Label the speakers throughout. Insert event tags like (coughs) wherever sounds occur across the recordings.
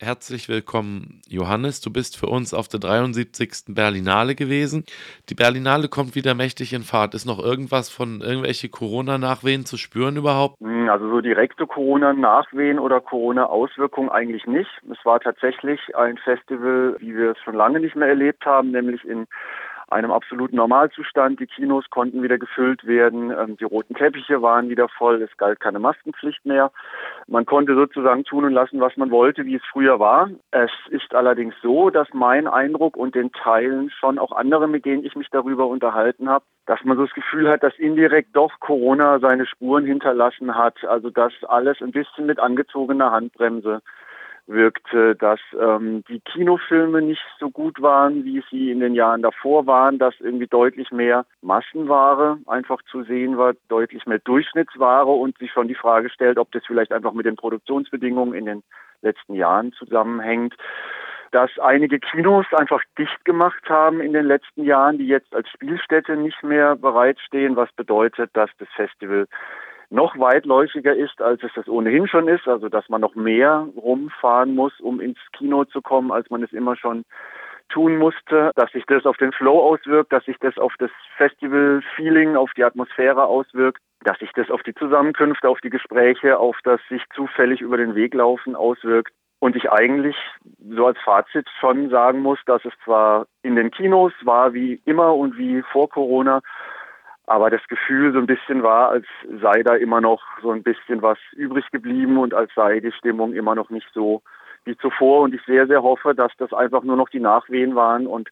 Speaker 1: Herzlich willkommen, Johannes. Du bist für uns auf der 73. Berlinale gewesen. Die Berlinale kommt wieder mächtig in Fahrt. Ist noch irgendwas von irgendwelche Corona-Nachwehen zu spüren überhaupt?
Speaker 2: Hm, also so direkte Corona-Nachwehen oder Corona-Auswirkungen eigentlich nicht. Es war tatsächlich ein Festival, wie wir es schon lange nicht mehr erlebt haben, nämlich in einem absoluten Normalzustand. Die Kinos konnten wieder gefüllt werden, ähm, die roten Teppiche waren wieder voll, es galt keine Maskenpflicht mehr. Man konnte sozusagen tun und lassen, was man wollte, wie es früher war. Es ist allerdings so, dass mein Eindruck und den Teilen schon auch andere, mit denen ich mich darüber unterhalten habe, dass man so das Gefühl hat, dass indirekt doch Corona seine Spuren hinterlassen hat. Also dass alles ein bisschen mit angezogener Handbremse wirkte, dass ähm, die Kinofilme nicht so gut waren, wie sie in den Jahren davor waren, dass irgendwie deutlich mehr Massenware einfach zu sehen war, deutlich mehr Durchschnittsware und sich schon die Frage stellt, ob das vielleicht einfach mit den Produktionsbedingungen in den letzten Jahren zusammenhängt. Dass einige Kinos einfach dicht gemacht haben in den letzten Jahren, die jetzt als Spielstätte nicht mehr bereitstehen, was bedeutet, dass das Festival noch weitläufiger ist, als es das ohnehin schon ist, also dass man noch mehr rumfahren muss, um ins Kino zu kommen, als man es immer schon tun musste, dass sich das auf den Flow auswirkt, dass sich das auf das Festival-Feeling, auf die Atmosphäre auswirkt, dass sich das auf die Zusammenkünfte, auf die Gespräche, auf das sich zufällig über den Weg laufen auswirkt. Und ich eigentlich so als Fazit schon sagen muss, dass es zwar in den Kinos war wie immer und wie vor Corona, aber das Gefühl so ein bisschen war, als sei da immer noch so ein bisschen was übrig geblieben und als sei die Stimmung immer noch nicht so wie zuvor. Und ich sehr, sehr hoffe, dass das einfach nur noch die Nachwehen waren und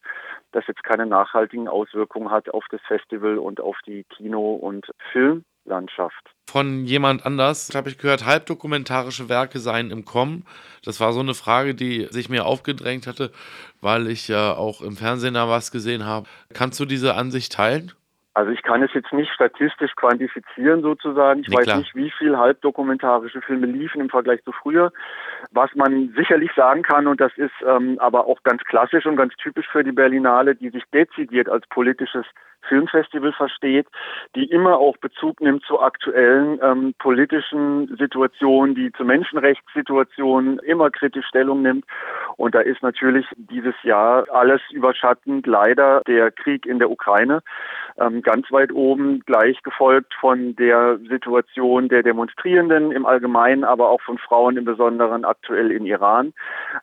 Speaker 2: das jetzt keine nachhaltigen Auswirkungen hat auf das Festival und auf die Kino- und Filmlandschaft.
Speaker 1: Von jemand anders habe ich gehört, halbdokumentarische Werke seien im Kommen. Das war so eine Frage, die sich mir aufgedrängt hatte, weil ich ja auch im Fernsehen da was gesehen habe. Kannst du diese Ansicht teilen?
Speaker 2: Also ich kann es jetzt nicht statistisch quantifizieren sozusagen. Ich nee, weiß klar. nicht, wie viel halbdokumentarische Filme liefen im Vergleich zu früher. Was man sicherlich sagen kann, und das ist ähm, aber auch ganz klassisch und ganz typisch für die Berlinale, die sich dezidiert als politisches Filmfestival versteht, die immer auch Bezug nimmt zu aktuellen ähm, politischen Situationen, die zu Menschenrechtssituationen immer kritisch Stellung nimmt. Und da ist natürlich dieses Jahr alles überschattend leider der Krieg in der Ukraine ähm, ganz weit oben, gleich gefolgt von der Situation der Demonstrierenden im Allgemeinen, aber auch von Frauen im Besonderen aktuell in Iran.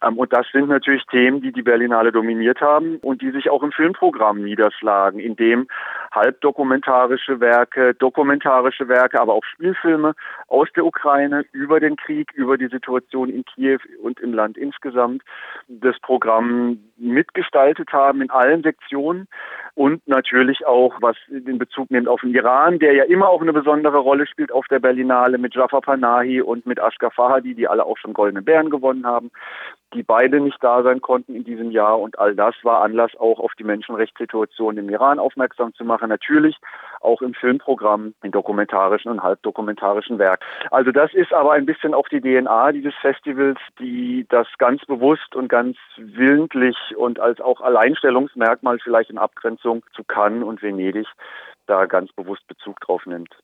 Speaker 2: Ähm, und das sind natürlich Themen, die die Berlinale dominiert haben und die sich auch im Filmprogramm niederschlagen, in dem halbdokumentarische Werke, dokumentarische Werke, aber auch Spielfilme aus der Ukraine über den Krieg, über die Situation in Kiew und im Land insgesamt das Programm mitgestaltet haben in allen Sektionen und natürlich auch, was den Bezug nimmt auf den Iran, der ja immer auch eine besondere Rolle spielt auf der Berlinale mit Jafar Panahi und mit Ashgar Fahadi, die alle auch schon Goldene Bären gewonnen haben die beide nicht da sein konnten in diesem Jahr. Und all das war Anlass, auch auf die Menschenrechtssituation im Iran aufmerksam zu machen. Natürlich auch im Filmprogramm, in dokumentarischen und halbdokumentarischen Werk. Also das ist aber ein bisschen auch die DNA dieses Festivals, die das ganz bewusst und ganz willentlich und als auch Alleinstellungsmerkmal vielleicht in Abgrenzung zu Cannes und Venedig da ganz bewusst Bezug drauf nimmt.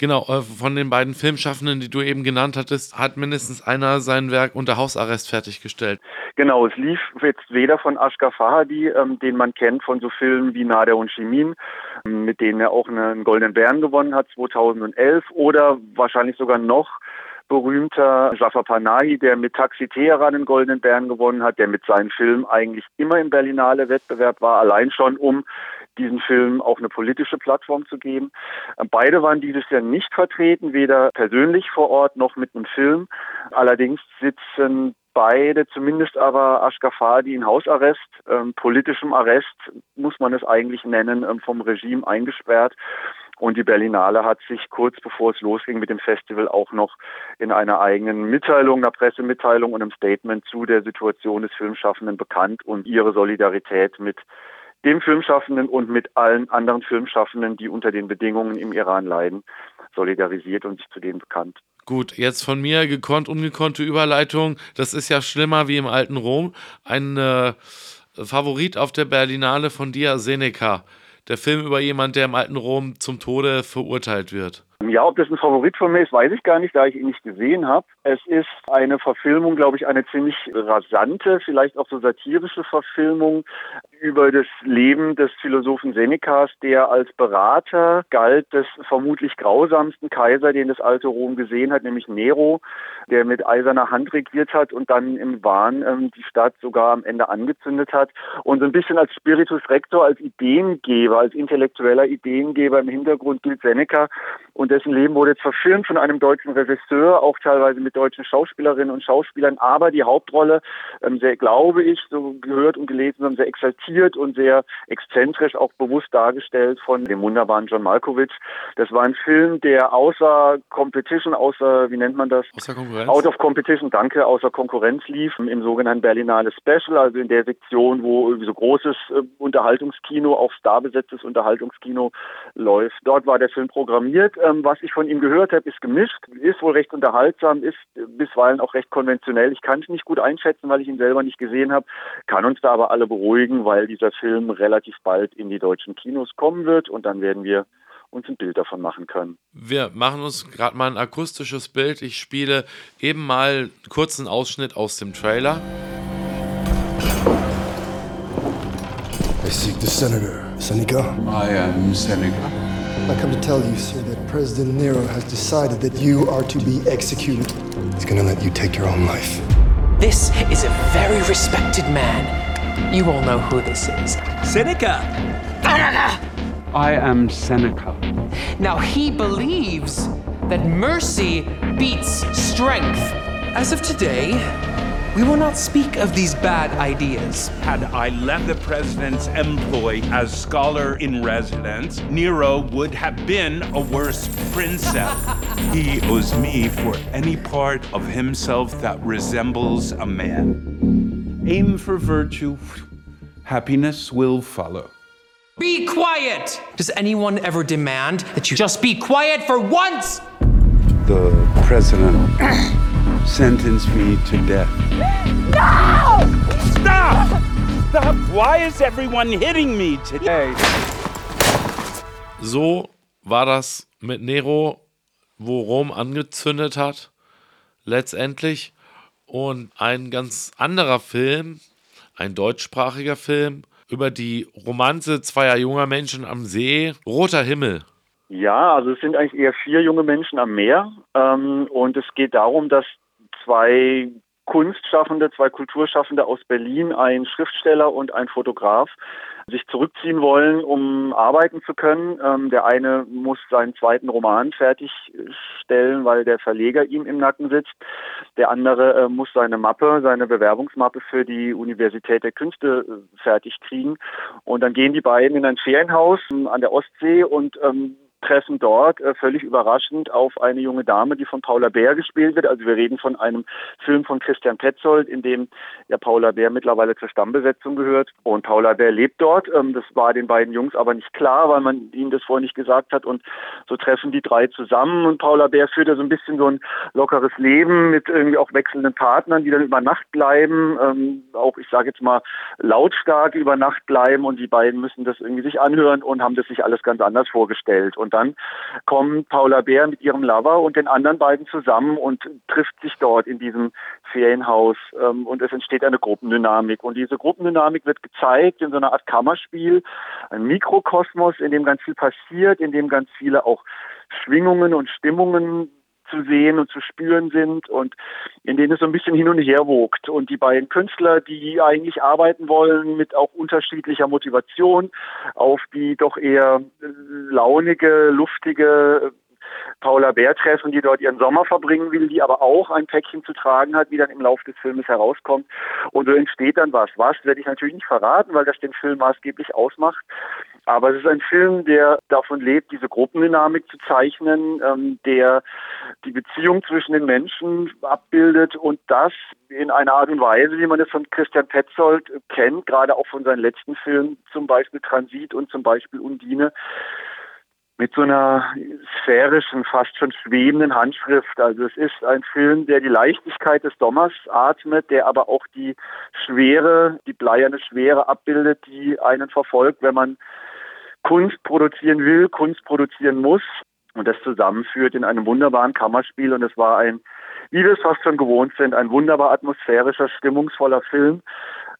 Speaker 1: Genau, äh, von den beiden Filmschaffenden, die du eben genannt hattest, hat mindestens einer sein Werk unter Hausarrest fertiggestellt.
Speaker 2: Genau, es lief jetzt weder von Ashgar Fahadi, ähm, den man kennt von so Filmen wie Nader und Shimin, ähm, mit denen er auch einen Goldenen Bären gewonnen hat 2011, oder wahrscheinlich sogar noch berühmter Jafar Panahi, der mit Taxi Teheran den Goldenen Bären gewonnen hat, der mit seinen Filmen eigentlich immer im Berlinale Wettbewerb war, allein schon um diesen Film auch eine politische Plattform zu geben. Ähm, beide waren dieses Jahr nicht vertreten, weder persönlich vor Ort noch mit einem Film. Allerdings sitzen beide, zumindest aber Ashgafadi in Hausarrest, ähm, politischem Arrest muss man es eigentlich nennen, ähm, vom Regime eingesperrt. Und die Berlinale hat sich kurz bevor es losging mit dem Festival auch noch in einer eigenen Mitteilung, einer Pressemitteilung und einem Statement zu der Situation des Filmschaffenden bekannt und ihre Solidarität mit dem Filmschaffenden und mit allen anderen Filmschaffenden, die unter den Bedingungen im Iran leiden, solidarisiert und sich zu denen bekannt.
Speaker 1: Gut, jetzt von mir gekonnt, ungekonnte Überleitung. Das ist ja schlimmer wie im alten Rom. Ein äh, Favorit auf der Berlinale von Dia Seneca der Film über jemanden, der im alten Rom zum Tode verurteilt wird.
Speaker 2: Ja, ob das ein Favorit von mir ist, weiß ich gar nicht, da ich ihn nicht gesehen habe. Es ist eine Verfilmung, glaube ich, eine ziemlich rasante, vielleicht auch so satirische Verfilmung über das Leben des Philosophen Senecas, der als Berater galt des vermutlich grausamsten Kaiser, den das alte Rom gesehen hat, nämlich Nero, der mit eiserner Hand regiert hat und dann im Wahn ähm, die Stadt sogar am Ende angezündet hat. Und so ein bisschen als Spiritus Rector, als Ideengeber, als intellektueller Ideengeber im Hintergrund gilt Seneca. Und dessen Leben wurde jetzt verfilmt von einem deutschen Regisseur, auch teilweise mit deutschen Schauspielerinnen und Schauspielern. Aber die Hauptrolle, ähm, sehr, glaube ich, so gehört und gelesen haben, sehr exaltiert und sehr exzentrisch auch bewusst dargestellt von dem wunderbaren John Malkovich. Das war ein Film, der außer Competition, außer, wie nennt man das?
Speaker 1: Außer Konkurrenz.
Speaker 2: Out of Competition, danke, außer Konkurrenz lief, im sogenannten Berlinale Special, also in der Sektion, wo irgendwie so großes äh, Unterhaltungskino, auch starbesetztes Unterhaltungskino läuft. Dort war der Film programmiert. Ähm, was ich von ihm gehört habe, ist gemischt, ist wohl recht unterhaltsam, ist bisweilen auch recht konventionell. Ich kann es nicht gut einschätzen, weil ich ihn selber nicht gesehen habe, kann uns da aber alle beruhigen, weil dieser Film relativ bald in die deutschen Kinos kommen wird und dann werden wir uns ein Bild davon machen können.
Speaker 1: Wir machen uns gerade mal ein akustisches Bild. Ich spiele eben mal kurz einen Ausschnitt aus dem Trailer.
Speaker 3: I seek the senator. Seneca?
Speaker 4: I am Seneca.
Speaker 3: I come to tell you, sir, that President Nero has decided that you are to be executed. He's gonna let you take your own life.
Speaker 5: This is a very respected man. You all know who this is.
Speaker 6: Seneca!
Speaker 4: I am Seneca.
Speaker 5: Now, he believes that mercy beats strength. As of today, we will not speak of these bad ideas.
Speaker 6: Had I left the president's employ as scholar in residence, Nero would have been a worse princeps. (laughs) he owes me for any part of himself that resembles a man. Aim for virtue, happiness will follow.
Speaker 5: Be quiet! Does anyone ever demand that you just be quiet for once?
Speaker 4: The president (coughs) sentenced me to death.
Speaker 6: Stop! Stop! Why is everyone hitting me today?
Speaker 1: So war das mit Nero, wo Rom angezündet hat, letztendlich. Und ein ganz anderer Film, ein deutschsprachiger Film, über die Romanze zweier junger Menschen am See, Roter Himmel.
Speaker 2: Ja, also es sind eigentlich eher vier junge Menschen am Meer. Ähm, und es geht darum, dass zwei Kunstschaffende, zwei Kulturschaffende aus Berlin, ein Schriftsteller und ein Fotograf, sich zurückziehen wollen, um arbeiten zu können. Ähm, der eine muss seinen zweiten Roman fertigstellen, weil der Verleger ihm im Nacken sitzt. Der andere äh, muss seine Mappe, seine Bewerbungsmappe für die Universität der Künste äh, fertig kriegen. Und dann gehen die beiden in ein Ferienhaus ähm, an der Ostsee und ähm, treffen dort äh, völlig überraschend auf eine junge Dame, die von Paula Bär gespielt wird. Also wir reden von einem Film von Christian Petzold, in dem ja Paula Bär mittlerweile zur Stammbesetzung gehört. Und Paula Bär lebt dort. Ähm, das war den beiden Jungs aber nicht klar, weil man ihnen das vorher nicht gesagt hat. Und so treffen die drei zusammen. Und Paula Bär führt ja so ein bisschen so ein lockeres Leben mit irgendwie auch wechselnden Partnern, die dann über Nacht bleiben. Ähm, auch, ich sage jetzt mal, lautstark über Nacht bleiben. Und die beiden müssen das irgendwie sich anhören und haben das sich alles ganz anders vorgestellt. Und dann kommen Paula Bär mit ihrem Lover und den anderen beiden zusammen und trifft sich dort in diesem Ferienhaus ähm, und es entsteht eine Gruppendynamik. Und diese Gruppendynamik wird gezeigt in so einer Art Kammerspiel, ein Mikrokosmos, in dem ganz viel passiert, in dem ganz viele auch Schwingungen und Stimmungen zu sehen und zu spüren sind und in denen es so ein bisschen hin und her wogt. Und die beiden Künstler, die eigentlich arbeiten wollen mit auch unterschiedlicher Motivation auf die doch eher launige, luftige Paula Bär treffen, die dort ihren Sommer verbringen will, die aber auch ein Päckchen zu tragen hat, wie dann im Laufe des Filmes herauskommt. Und so entsteht dann was. Was werde ich natürlich nicht verraten, weil das den Film maßgeblich ausmacht. Aber es ist ein Film, der davon lebt, diese Gruppendynamik zu zeichnen, ähm, der die Beziehung zwischen den Menschen abbildet und das in einer Art und Weise, wie man es von Christian Petzold kennt, gerade auch von seinen letzten Filmen, zum Beispiel Transit und zum Beispiel Undine, mit so einer sphärischen, fast schon schwebenden Handschrift. Also es ist ein Film, der die Leichtigkeit des Sommers atmet, der aber auch die Schwere, die bleierne Schwere abbildet, die einen verfolgt, wenn man Kunst produzieren will, Kunst produzieren muss. und das zusammenführt in einem wunderbaren Kammerspiel. Und es war ein, wie wir es fast schon gewohnt sind, ein wunderbar atmosphärischer, stimmungsvoller Film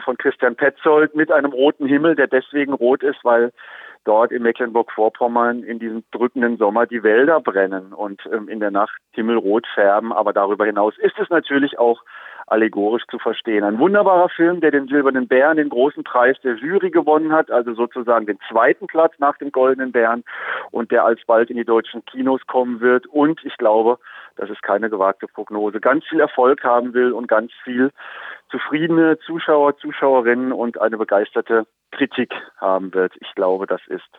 Speaker 2: von Christian Petzold mit einem roten Himmel, der deswegen rot ist, weil dort in Mecklenburg-Vorpommern in diesem drückenden Sommer die Wälder brennen und ähm, in der Nacht himmelrot färben. Aber darüber hinaus ist es natürlich auch allegorisch zu verstehen. Ein wunderbarer Film, der den Silbernen Bären, den großen Preis der Jury gewonnen hat, also sozusagen den zweiten Platz nach dem Goldenen Bären und der alsbald in die deutschen Kinos kommen wird. Und ich glaube, das ist keine gewagte Prognose, ganz viel Erfolg haben will und ganz viel zufriedene Zuschauer, Zuschauerinnen und eine begeisterte Kritik haben wird. Ich glaube, das ist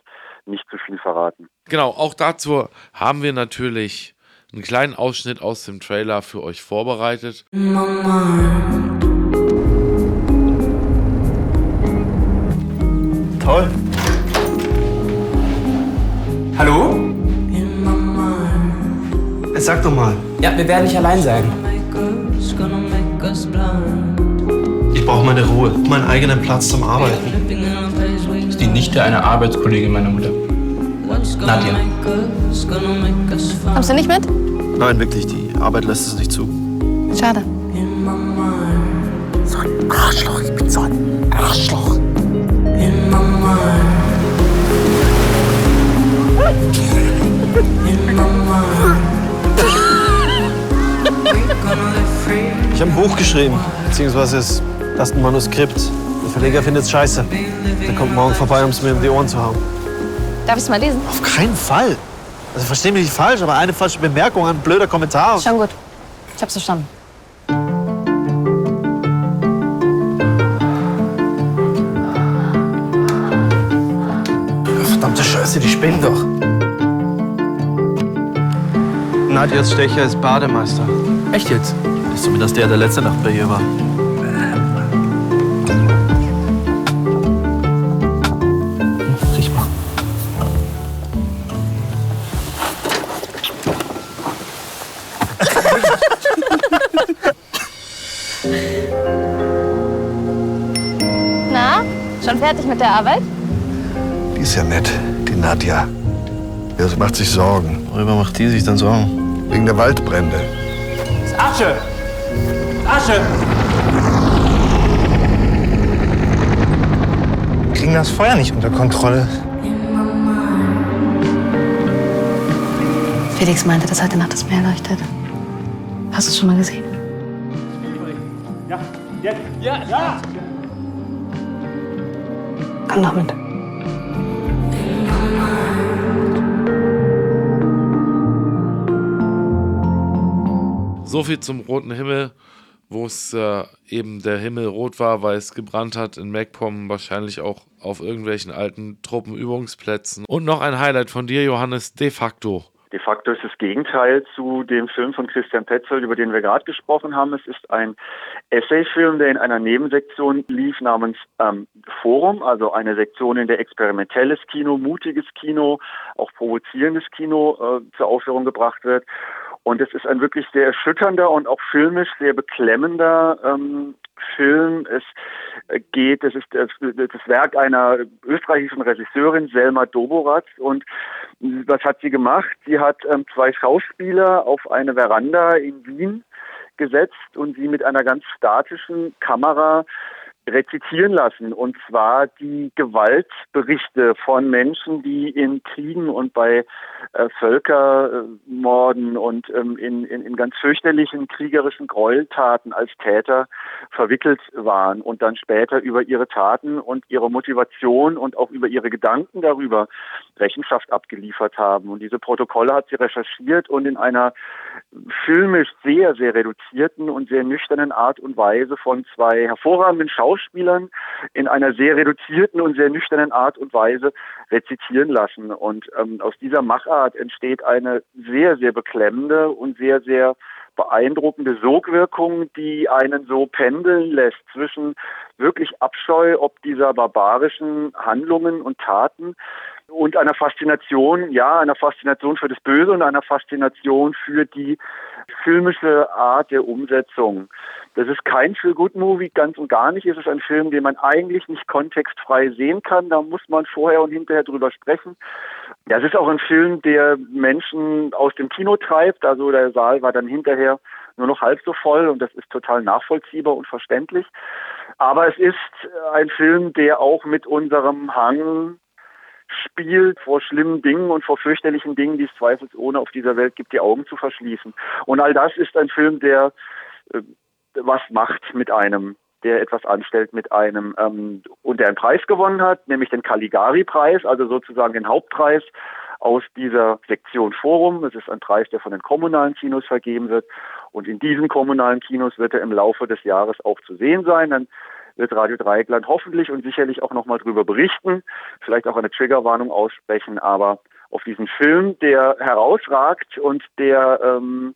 Speaker 2: nicht zu viel verraten.
Speaker 1: Genau, auch dazu haben wir natürlich einen kleinen Ausschnitt aus dem Trailer für euch vorbereitet.
Speaker 7: Toll.
Speaker 5: Hallo?
Speaker 7: Sag doch mal.
Speaker 5: Ja, wir werden nicht allein sein.
Speaker 7: Ich brauche meine Ruhe, meinen eigenen Platz zum Arbeiten.
Speaker 8: ist die Nichte einer Arbeitskollegin meiner Mutter. Nadja.
Speaker 9: Kommst du nicht mit?
Speaker 7: Nein, wirklich, die Arbeit lässt es nicht zu.
Speaker 9: Schade.
Speaker 3: So ein Arschloch, ich bin so ein Arschloch.
Speaker 7: Ich habe ein Buch geschrieben, beziehungsweise ist das ein Manuskript. Der Verleger findet es scheiße. Der kommt morgen vorbei, um es mir um die Ohren zu hauen.
Speaker 9: Darf ich es mal lesen?
Speaker 7: Auf keinen Fall. Also versteh mich nicht falsch, aber eine falsche Bemerkung, ein blöder Kommentar.
Speaker 9: Schon gut. Ich hab's verstanden.
Speaker 7: Verdammte Scheiße, die spinnen doch. Nadjas Stecher ist Bademeister.
Speaker 8: Echt jetzt?
Speaker 7: Ist zumindest der, der letzte Nacht bei ihr war.
Speaker 9: Fertig mit der Arbeit?
Speaker 3: Die ist ja nett, die Nadja. Ja, sie macht sich Sorgen.
Speaker 7: Worüber macht die sich dann Sorgen?
Speaker 3: Wegen der Waldbrände.
Speaker 8: Asche! Asche!
Speaker 7: Wir kriegen das Feuer nicht unter Kontrolle.
Speaker 9: Felix meinte, dass heute Nacht das Meer leuchtet. Hast du es schon mal gesehen? Komm doch mit.
Speaker 1: So viel zum roten Himmel, wo es äh, eben der Himmel rot war, weil es gebrannt hat in MacPom, wahrscheinlich auch auf irgendwelchen alten Truppenübungsplätzen. Und noch ein Highlight von dir, Johannes, de facto.
Speaker 2: De facto ist das Gegenteil zu dem Film von Christian Petzold, über den wir gerade gesprochen haben. Es ist ein Essayfilm, der in einer Nebensektion lief namens ähm, Forum, also eine Sektion, in der experimentelles Kino, mutiges Kino, auch provozierendes Kino äh, zur Aufführung gebracht wird. Und es ist ein wirklich sehr erschütternder und auch filmisch sehr beklemmender ähm, Film. Es äh, geht, es ist das, Werk einer österreichischen Regisseurin, Selma Doboratz. Und was hat sie gemacht? Sie hat ähm, zwei Schauspieler auf eine Veranda in Wien gesetzt und sie mit einer ganz statischen Kamera rezitieren lassen. Und zwar die Gewaltberichte von Menschen, die in Kriegen und bei äh, Völkermorden und ähm, in, in, in ganz fürchterlichen kriegerischen Gräueltaten als Täter verwickelt waren und dann später über ihre Taten und ihre Motivation und auch über ihre Gedanken darüber Rechenschaft abgeliefert haben. Und diese Protokolle hat sie recherchiert und in einer filmisch sehr, sehr reduzierten und sehr nüchternen Art und Weise von zwei hervorragenden Schauspielern in einer sehr reduzierten und sehr nüchternen Art und Weise rezitieren lassen. Und ähm, aus dieser Machart entsteht eine sehr, sehr beklemmende und sehr, sehr beeindruckende Sogwirkung, die einen so pendeln lässt zwischen wirklich Abscheu ob dieser barbarischen Handlungen und Taten und einer Faszination, ja, einer Faszination für das Böse und einer Faszination für die filmische Art der Umsetzung. Das ist kein Feel-Good-Movie, ganz und gar nicht. Es ist ein Film, den man eigentlich nicht kontextfrei sehen kann. Da muss man vorher und hinterher drüber sprechen. Das ist auch ein Film, der Menschen aus dem Kino treibt. Also der Saal war dann hinterher nur noch halb so voll und das ist total nachvollziehbar und verständlich. Aber es ist ein Film, der auch mit unserem Hang spielt, vor schlimmen Dingen und vor fürchterlichen Dingen, die es zweifelsohne auf dieser Welt gibt, die Augen zu verschließen. Und all das ist ein Film, der äh, was macht mit einem, der etwas anstellt mit einem ähm, und der einen Preis gewonnen hat, nämlich den Caligari-Preis, also sozusagen den Hauptpreis aus dieser Sektion Forum. Es ist ein Preis, der von den kommunalen Kinos vergeben wird. Und in diesen kommunalen Kinos wird er im Laufe des Jahres auch zu sehen sein. Dann wird Radio Dreieckland hoffentlich und sicherlich auch nochmal drüber berichten, vielleicht auch eine Triggerwarnung aussprechen, aber auf diesen Film, der herausragt und der ähm,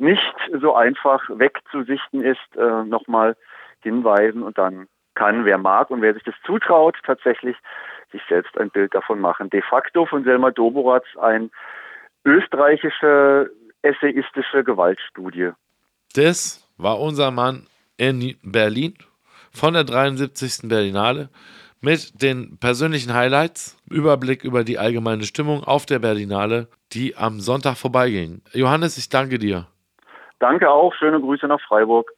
Speaker 2: nicht so einfach wegzusichten ist, äh, nochmal hinweisen und dann kann, wer mag und wer sich das zutraut, tatsächlich sich selbst ein Bild davon machen. De facto von Selma Doboratz ein österreichische essayistische Gewaltstudie.
Speaker 1: Das war unser Mann in Berlin von der 73. Berlinale mit den persönlichen Highlights, Überblick über die allgemeine Stimmung auf der Berlinale, die am Sonntag vorbeiging. Johannes, ich danke dir.
Speaker 2: Danke auch. Schöne Grüße nach Freiburg.